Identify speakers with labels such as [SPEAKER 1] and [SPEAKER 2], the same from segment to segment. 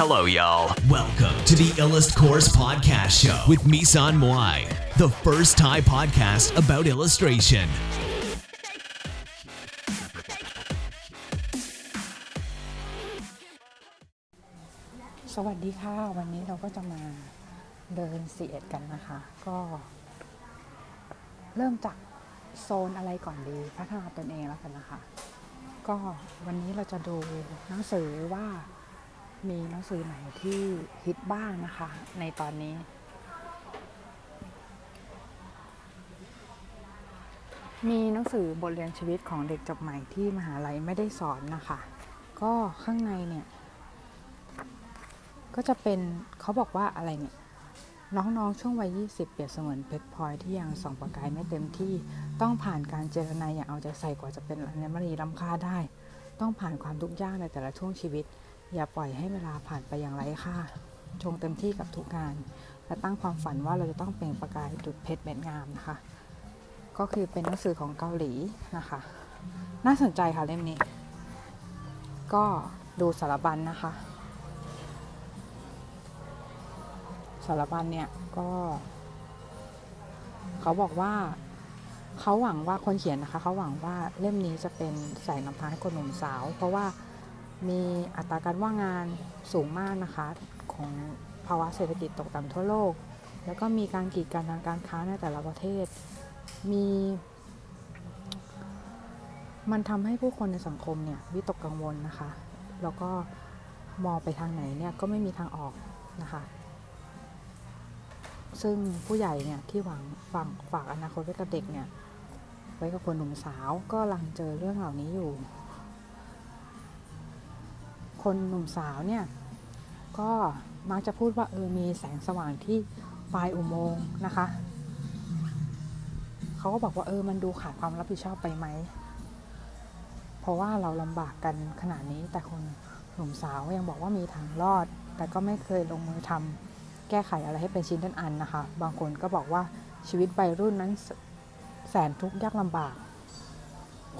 [SPEAKER 1] Hello, y'all.
[SPEAKER 2] Welcome to the Illust Course Podcast Show with Misan Moai, the first Thai podcast about illustration.
[SPEAKER 3] สวัสดีค่ะ วันนี้เราก็จะมาเดินสีเอ็ดกันนะคะ ก็ เริ่มจากโซนอะไรก่อนดีพัฒนาตนเองแล้วกันนะคะ ก็วันนี้เราจะดูหนังสือว่า มีหนังสือไหนที่ฮิตบ้างนะคะ ในตอนนี้ มีหนังสือบทเรียนชีวิตของเด็กจบใหม่ที่มหาลัยไม่ได้สอนนะคะ ก็ข้างในเนี่ย ก็จะเป็นเขาบอกว่าอะไรเนี่ย น้องๆ ช่วงวัย 20 เปรียบเสมือนเพชรพลอยที่ยังส่องประกายไม่เต็มที่ต้องผ่านการเจรนายอย่างเอาใจใส่กว่าจะเป็นอัญมณีล้ำค่าได้ ต้องผ่านความทุกข์ยากในแต่ละช่วงชีวิต อย่าปล่อยให้เวลาผ่านไปอย่างไร้ค่าชงเต็มที่กับทุกงาน และตั้งความฝันว่าเราจะต้องเปล่งประกายดุจเพชรเม็ดงามนะคะ ก็คือเป็นหนังสือของเกาหลีนะคะ น่าสนใจค่ะเล่มนี้ ก็ดูสารบัญนนะคะ สารบัญเนี่ยก็ เขาบอกว่าเขาหวังว่าคนเขียนนะคะ เขาหวังว่าเล่มนี้จะเป็นแสงนำทางให้คนหนุ่มสาว เพราะว่า มีอัตราการว่างงานสูงมากนะคะของภาวะเศรษฐกิจตกต่ำทั่วโลก แล้วก็มีการกีดกันทางการค้าในแต่ละประเทศ มี มันทำให้ผู้คนในสังคมเนี่ยวิตกกังวลนะคะ แล้วก็มองไปทางไหนเนี่ยก็ไม่มีทางออกนะคะ ซึ่งผู้ใหญ่เนี่ยที่หวังฝังฝากอนาคตไว้กับเด็กเนี่ยไว้กับคนหนุ่มสาวก็ลังเจอเรื่องเหล่านี้อยู่ คนหนุ่มสาวเนี่ยก็มักจะพูดว่าเออมีแสงสว่างที่ปลายอุโมงค์นะคะเขาก็บอกว่าเออมันดูขาดความรับผิดชอบไปไหม เพราะว่าเราลำบากกันขนาดนี้แต่คนหนุ่มสาวยังบอกว่ามีทางรอด แต่ก็ไม่เคยลงมือทำแก้ไขอะไรให้เป็นชิ้นเป็นอันนะคะ บางคนก็บอกว่าชีวิตวัยรุ่นนั้นแสแสนทุกข์ยากลำบาก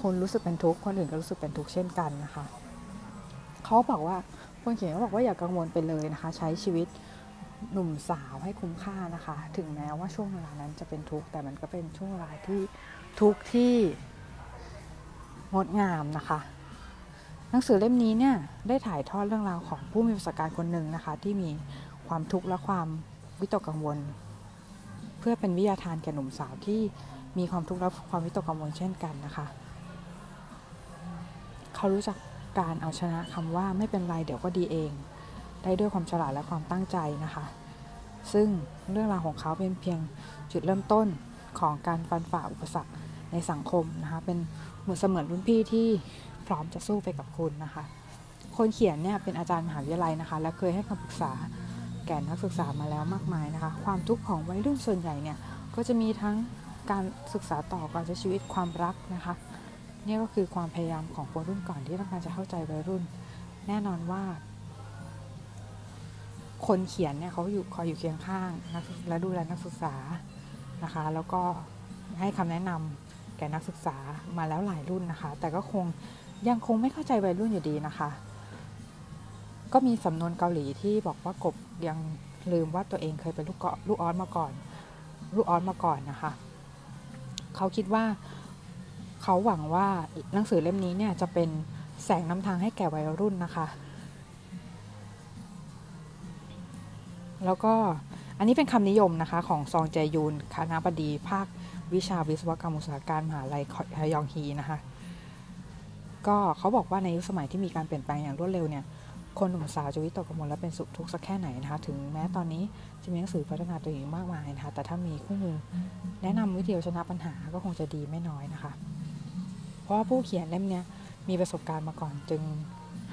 [SPEAKER 3] คนรู้สึกเป็นทุกข์คนอื่นก็รู้สึกเป็นทุกข์เช่นกันนะคะ เขาบอกว่าคนเขียนเขาบอกว่าอย่ากังวลไปเลยนะคะ ใช้ชีวิตหนุ่มสาวให้คุ้มค่านะคะ ถึงแม้ว่าช่วงเวลานั้นจะเป็นทุกข์แต่มันก็เป็นช่วงเวลาที่ทุกข์ที่งดงามนะคะ หนังสือเล่มนี้เนี่ยได้ถ่ายทอดเรื่องราวของผู้มีประสบการณ์คนหนึ่งนะคะ ที่มีความทุกข์และความวิตกกังวล เพื่อเป็นวิทยาทานแก่หนุ่มสาวที่มีความทุกข์และความวิตกกังวลเช่นกันนะคะ เขารู้จัก การเอาชนะคำว่าไม่เป็นไรเดี๋ยวก็ดีเอง ได้ด้วยความฉลาดและความตั้งใจนะคะ ซึ่งเรื่องราวของเขาเป็นเพียงจุดเริ่มต้นของการฟันฝ่าอุปสรรคในสังคมนะคะ เป็นเหมือนเสมือนรุ่นพี่ที่พร้อมจะสู้ไปกับคุณนะคะ คนเขียนเนี่ยเป็นอาจารย์มหาวิทยาลัยนะคะ และเคยให้คำปรึกษาแก่นักศึกษามาแล้วมากมายนะคะ ความทุกข์ของวัยรุ่นส่วนใหญ่เนี่ยก็จะมีทั้งการศึกษาต่อการใช้ชีวิตความรักนะคะ นี่ก็คือความพยายามของคนรุ่นก่อนที่ต้องการจะเข้าใจวัยรุ่น แน่นอนว่า คนเขียนเนี่ยเขาอยู่คอยอยู่เคียงข้างนักและดูแลนักศึกษานะคะ แล้วก็ให้คำแนะนำแก่นักศึกษามาแล้วหลายรุ่นนะคะ แต่ก็คงยังคงไม่เข้าใจวัยรุ่นอยู่ดีนะคะ ก็มีสำนวนเกาหลีที่บอกว่ากบยังลืมว่าตัวเองเคยเป็นลูกเกาะลูกออสมาก่อน ลูกออสมาก่อนนะคะ เขาคิดว่า เขาหวังว่าหนังสือเล่มนี้เนี่ยจะเป็นแสงนำทางให้แก่วัยรุ่นนะคะ แล้วก็อันนี้เป็นคำนิยมนะคะของซองแจยูนคณะบดีภาควิชาวิศวกรรมอุตสาหการมหาลัยฮยองฮีนะคะ ก็เขาบอกว่าในยุคสมัยที่มีการเปลี่ยนแปลงอย่างรวดเร็วเนี่ย คนหนุ่มสาวจะวิตกกังวลและเป็นสุขทุกข์สักแค่ไหนนะคะ ถึงแม้ตอนนี้จะมีหนังสือพัฒนาตัวเองมากมายนะคะ แต่ถ้ามีคู่มือแนะนำวิธีเอาชนะปัญหาก็คงจะดีไม่น้อยนะคะ เพราะว่าผู้เขียนเล่มนี้มีประสบการณ์มาก่อนจึง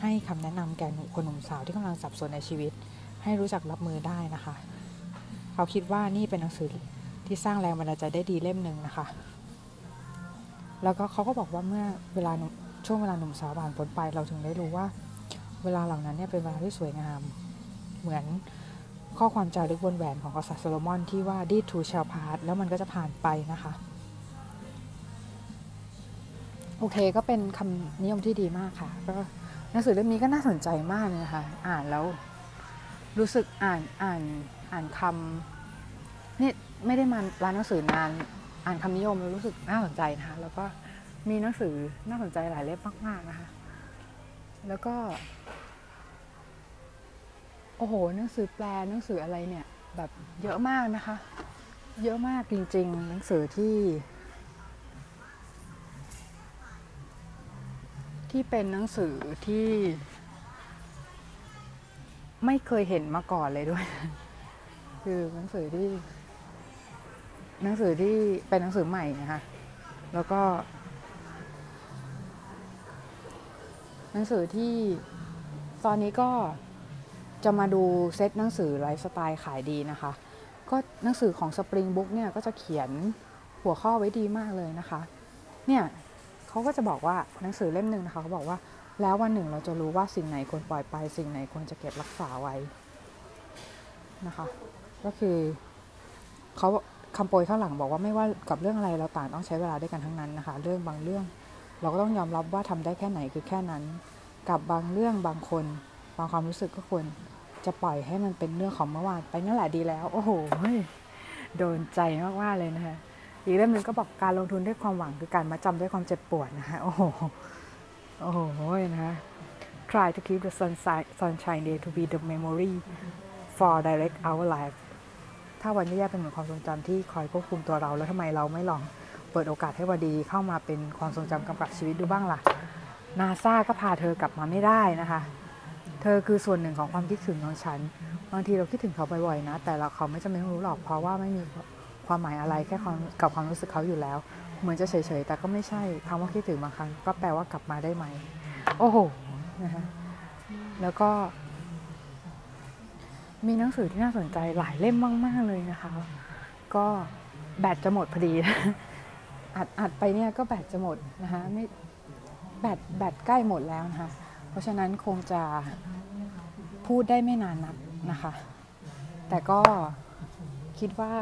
[SPEAKER 3] ให้คำแนะนำแก่คนหนุ่มสาวที่กำลังสับสนในชีวิต ให้รู้จักรับมือได้นะคะ เขาคิดว่านี่เป็นหนังสือที่สร้างแรงบันดาลใจได้ดีเล่มหนึ่งนะคะ แล้วก็เขาก็บอกว่าเมื่อเวลาช่วงเวลาหนุ่มสาวผ่านพ้นไป เราถึงได้รู้ว่า เวลาเหล่านั้นเนี่ยเป็นเวลาที่สวยงาม เหมือนข้อความจารึกบนแหวนของกษัตริย์โซโลมอนที่ว่าดีทูชาพาร์แล้วมันก็จะผ่านไปนะคะ โอเคก็เป็นคำนิยมที่ดีมากค่ะ ก็หนังสือเล่มนี้ก็น่าสนใจมากเลยนะคะ อ่านแล้วรู้สึกอ่านอ่านอ่านคำนี่ไม่ได้มาร้านหนังสือนานอ่านคำนิยมแล้วรู้สึกน่าสนใจนะคะแล้วก็มีหนังสือน่าสนใจหลายเล่มมากๆนะคะ แล้วก็ โอ้โห หนังสือแปลหนังสืออะไรเนี่ย แบบเยอะมากนะคะ เยอะมากจริง ๆ หนังสือที่ ที่เป็นหนังสือที่ไม่เคยเห็นมาก่อนเลยด้วย คือหนังสือที่ หนังสือที่เป็นหนังสือใหม่นะคะ แล้วก็ หนังสือที่ตอนนี้ก็จะมาดูเซตหนังสือไลฟ์สไตล์ขายดีนะคะ ก็หนังสือของ Spring Book เนี่ยก็จะเขียนหัวข้อไว้ดีมากเลยนะคะ เนี่ย เขาก็จะบอกว่าหนังสือเล่มหนึ่งนะคะเขาบอกว่า แล้ววันหนึ่งเราจะรู้ว่าสิ่งไหนควรปล่อยไป สิ่งไหนควรจะเก็บรักษาไว้นะคะ ก็คือเขาคำโปรยข้างหลังบอกว่าไม่ว่ากับเรื่องอะไรเราต่างต้องใช้เวลาด้วยกันทั้งนั้นนะคะ เรื่องบางเรื่อง เราก็ต้องยอมรับว่าทำได้แค่ไหนคือแค่นั้น กับบางเรื่องบางคนบางความรู้สึกก็ควรจะปล่อยให้มันเป็นเรื่องของเมื่อวานไปนั่นแหละดีแล้ว โอ้โหโดนใจมากๆเลยนะคะ อีกเรื่องหนึ่งก็บอกการลงทุนด้วยความหวังคือการมาจำด้วยความเจ็บปวดนะคะโอ้โหโอ้โหนะคะ try to keep the sunshine sunshine day to be the memory for direct our life ถ้าวันแย่ๆเป็นเหมือนความทรงจำที่คอยควบคุมตัวเราแล้วทำไมเราไม่ลองเปิดโอกาสให้วันดีเข้ามาเป็นความทรงจำกำกับชีวิตดูบ้างล่ะนาซาก็พาเธอกลับมาไม่ได้นะคะ เธอคือส่วนหนึ่งของความคิดถึงของฉัน บางทีเราคิดถึงเขาบ่อยๆนะ แต่เราเขาไม่จำเป็นต้องรู้หรอกเพราะว่าไม่มี ความหมายอะไรแค่ความกับความรู้สึกเขาอยู่แล้ว เหมือนจะเฉยๆ แต่ก็ไม่ใช่คำว่าคิดถึงบางครั้งก็แปลว่ากลับมาได้ไหม โอ้โหนะคะแล้วก็มีหนังสือที่น่าสนใจหลายเล่มมาก ๆ เลยนะคะ ก็แบตจะหมดพอดี อัดอัดไปเนี่ยก็แบตจะหมดนะคะไม่แบตแบตใกล้หมดแล้วนะคะ เพราะฉะนั้นคงจะพูดได้ไม่นานนักนะคะ แต่ก็คิดว่า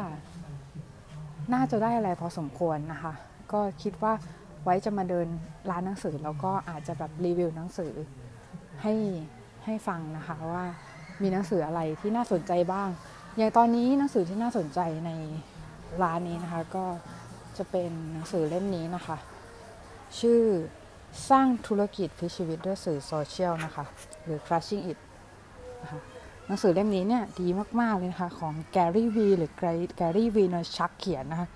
[SPEAKER 3] น่าจะได้อะไรพอสมควรนะคะ ก็คิดว่าไว้จะมาเดินร้านหนังสือแล้วก็อาจจะแบบรีวิวหนังสือให้ให้ฟังนะคะว่ามีหนังสืออะไรที่น่าสนใจบ้าง อย่างตอนนี้หนังสือที่น่าสนใจในร้านนี้นะคะ ก็จะเป็นหนังสือเล่มนี้นะคะ ชื่อสร้างธุรกิจพิชีวิตด้วยสื่อโซเชียลนะคะ หรือ crushing it นะคะ หนังสือเล่มนี้เนี่ยดีมาก ๆ เลยนะคะ ของแกรี่วีหรือแกรี่ เวย์เนอร์ชัคเขียนนะคะ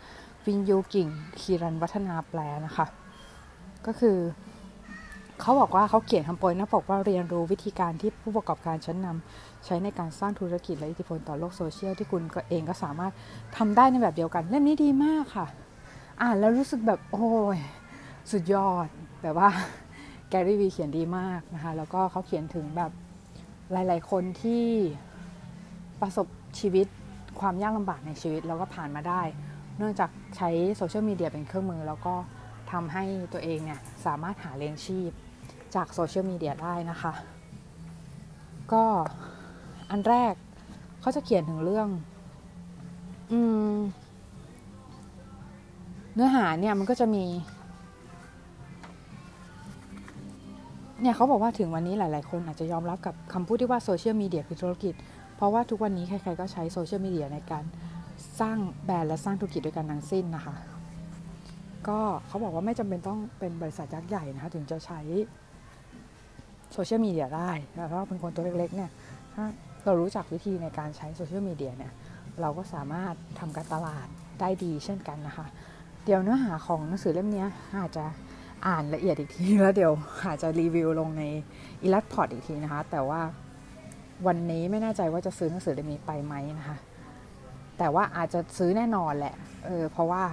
[SPEAKER 3] วิญญูกิ่งหิรัญวัฒนาแปลนะคะ ก็คือเขาบอกว่าเขาเขียนคำโปรยหน้าปกว่าเรียนรู้วิธีการที่ผู้ประกอบการชั้นนำใช้ในการสร้างธุรกิจและอิทธิพลต่อโลกโซเชียลที่คุณก็เองก็สามารถทำได้ในแบบเดียวกัน เล่มนี้ดีมากค่ะ อ่านแล้วรู้สึกแบบโอ้ยสุดยอดแบบว่าแกรี่วีเขียนดีมากนะคะ แล้วก็เขาเขียนถึงแบบ หลาย ๆ คนที่ประสบชีวิตความยากลำบากในชีวิตแล้วก็ผ่านมาได้ เนื่องจากใช้โซเชียลมีเดียเป็นเครื่องมือ แล้วก็ทำให้ตัวเองเนี่ยสามารถหาเลี้ยงชีพจากโซเชียลมีเดียได้นะคะ ก็อันแรกเขาจะเขียนถึงเรื่องอเนื้อหาเนี่ยมันก็จะมี เนี่ยเขาบอกว่าถึงวันนี้หลาย ๆ คนอาจจะยอมรับกับคำพูดที่ว่าโซเชียลมีเดียคือธุรกิจ เพราะว่าทุกวันนี้ใคร ๆ ก็ใช้โซเชียลมีเดียในการสร้างแบรนด์และสร้างธุรกิจด้วยกันทั้งสิ้นนะคะ ก็เขาบอกว่าไม่จำเป็นต้องเป็นบริษัทยักษ์ใหญ่นะคะถึงจะใช้โซเชียลมีเดียได้แล้วก็เป็นคนตัวเล็ก ๆ เนี่ยถ้าเรารู้จักวิธีในการใช้โซเชียลมีเดียเนี่ยเราก็สามารถทำการตลาดได้ดีเช่นกันนะคะ เดี๋ยวเนื้อหาของหนังสือเล่มนี้อาจจะ อ่านละเอียดอีกทีแล้วเดี๋ยวอาจจะรีวิวลงในอีลัสพอร์ตอีกทีนะคะ แต่ว่าวันนี้ไม่แน่ใจว่าจะซื้อหนังสือเล่มนี้ไปไหมนะคะ แต่ว่าอาจจะซื้อแน่นอนแหละ เออ เพราะว่า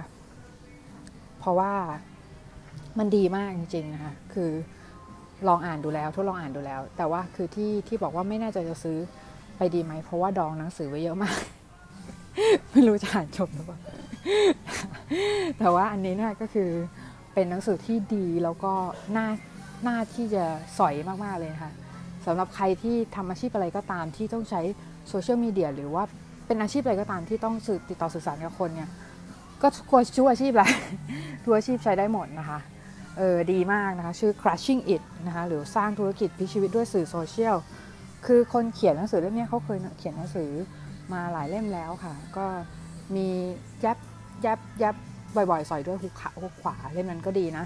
[SPEAKER 3] เพราะว่ามันดีมากจริงๆนะคะ คือลองอ่านดูแล้วทดลองอ่านดูแล้ว แต่ว่าคือที่ที่บอกว่าไม่แน่ใจจะซื้อไปดีไหม เพราะว่าดองหนังสือไว้เยอะมาก ไม่รู้จะอ่านจบหรือเปล่า แต่ว่าอันนี้เนี่ยก็คือ เป็นหนังสือที่ดีแล้วก็น่าน่าที่จะสอยมากๆเลยนะคะสำหรับใครที่ทำอาชีพอะไรก็ตามที่ต้องใช้โซเชียลมีเดียหรือว่าเป็นอาชีพอะไรก็ตามที่ต้องสื่อติดต่อสื่อสารกับคนเนี่ยก็ควรช่วอาชีพแหละทุกอาชีพใช้ได้หมดนะคะเออดีมากนะคะ ชื่อ crushing it นะคะหรือสร้างธุรกิจพิชีวิตด้วยสื่อโซเชียลคือคนเขียนหนังสือเล่มนี้เขาเคยเขียนหนังสือมาหลายเล่มแล้วค่ะ ก็มียับยับยับ บ่อยๆ สอยด้วยหุกขาหุกขวาเล่มนั้นก็ดีนะ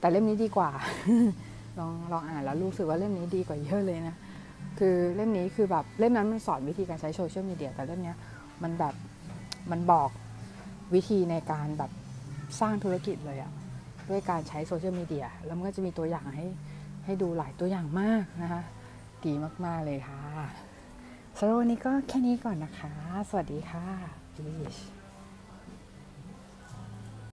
[SPEAKER 3] แต่เล่มนี้ดีกว่า ลองลองอ่านแล้วรู้สึกว่าเล่มนี้ดีกว่าเยอะเลยนะ คือเล่มนี้คือแบบเล่มนั้นมันสอนวิธีการใช้โซเชียลมีเดียแต่เล่มนี้มันแบบมันบอกวิธีในการแบบสร้างธุรกิจเลยอะด้วยการใช้โซเชียลมีเดียแล้วมันก็จะมีตัวอย่างให้ให้ดูหลายตัวอย่างมากนะคะดีมาก ๆ เลยค่ะสำหรับวันนี้ก็แค่นี้ก่อนนะคะ สวัสดีค่ะ Beach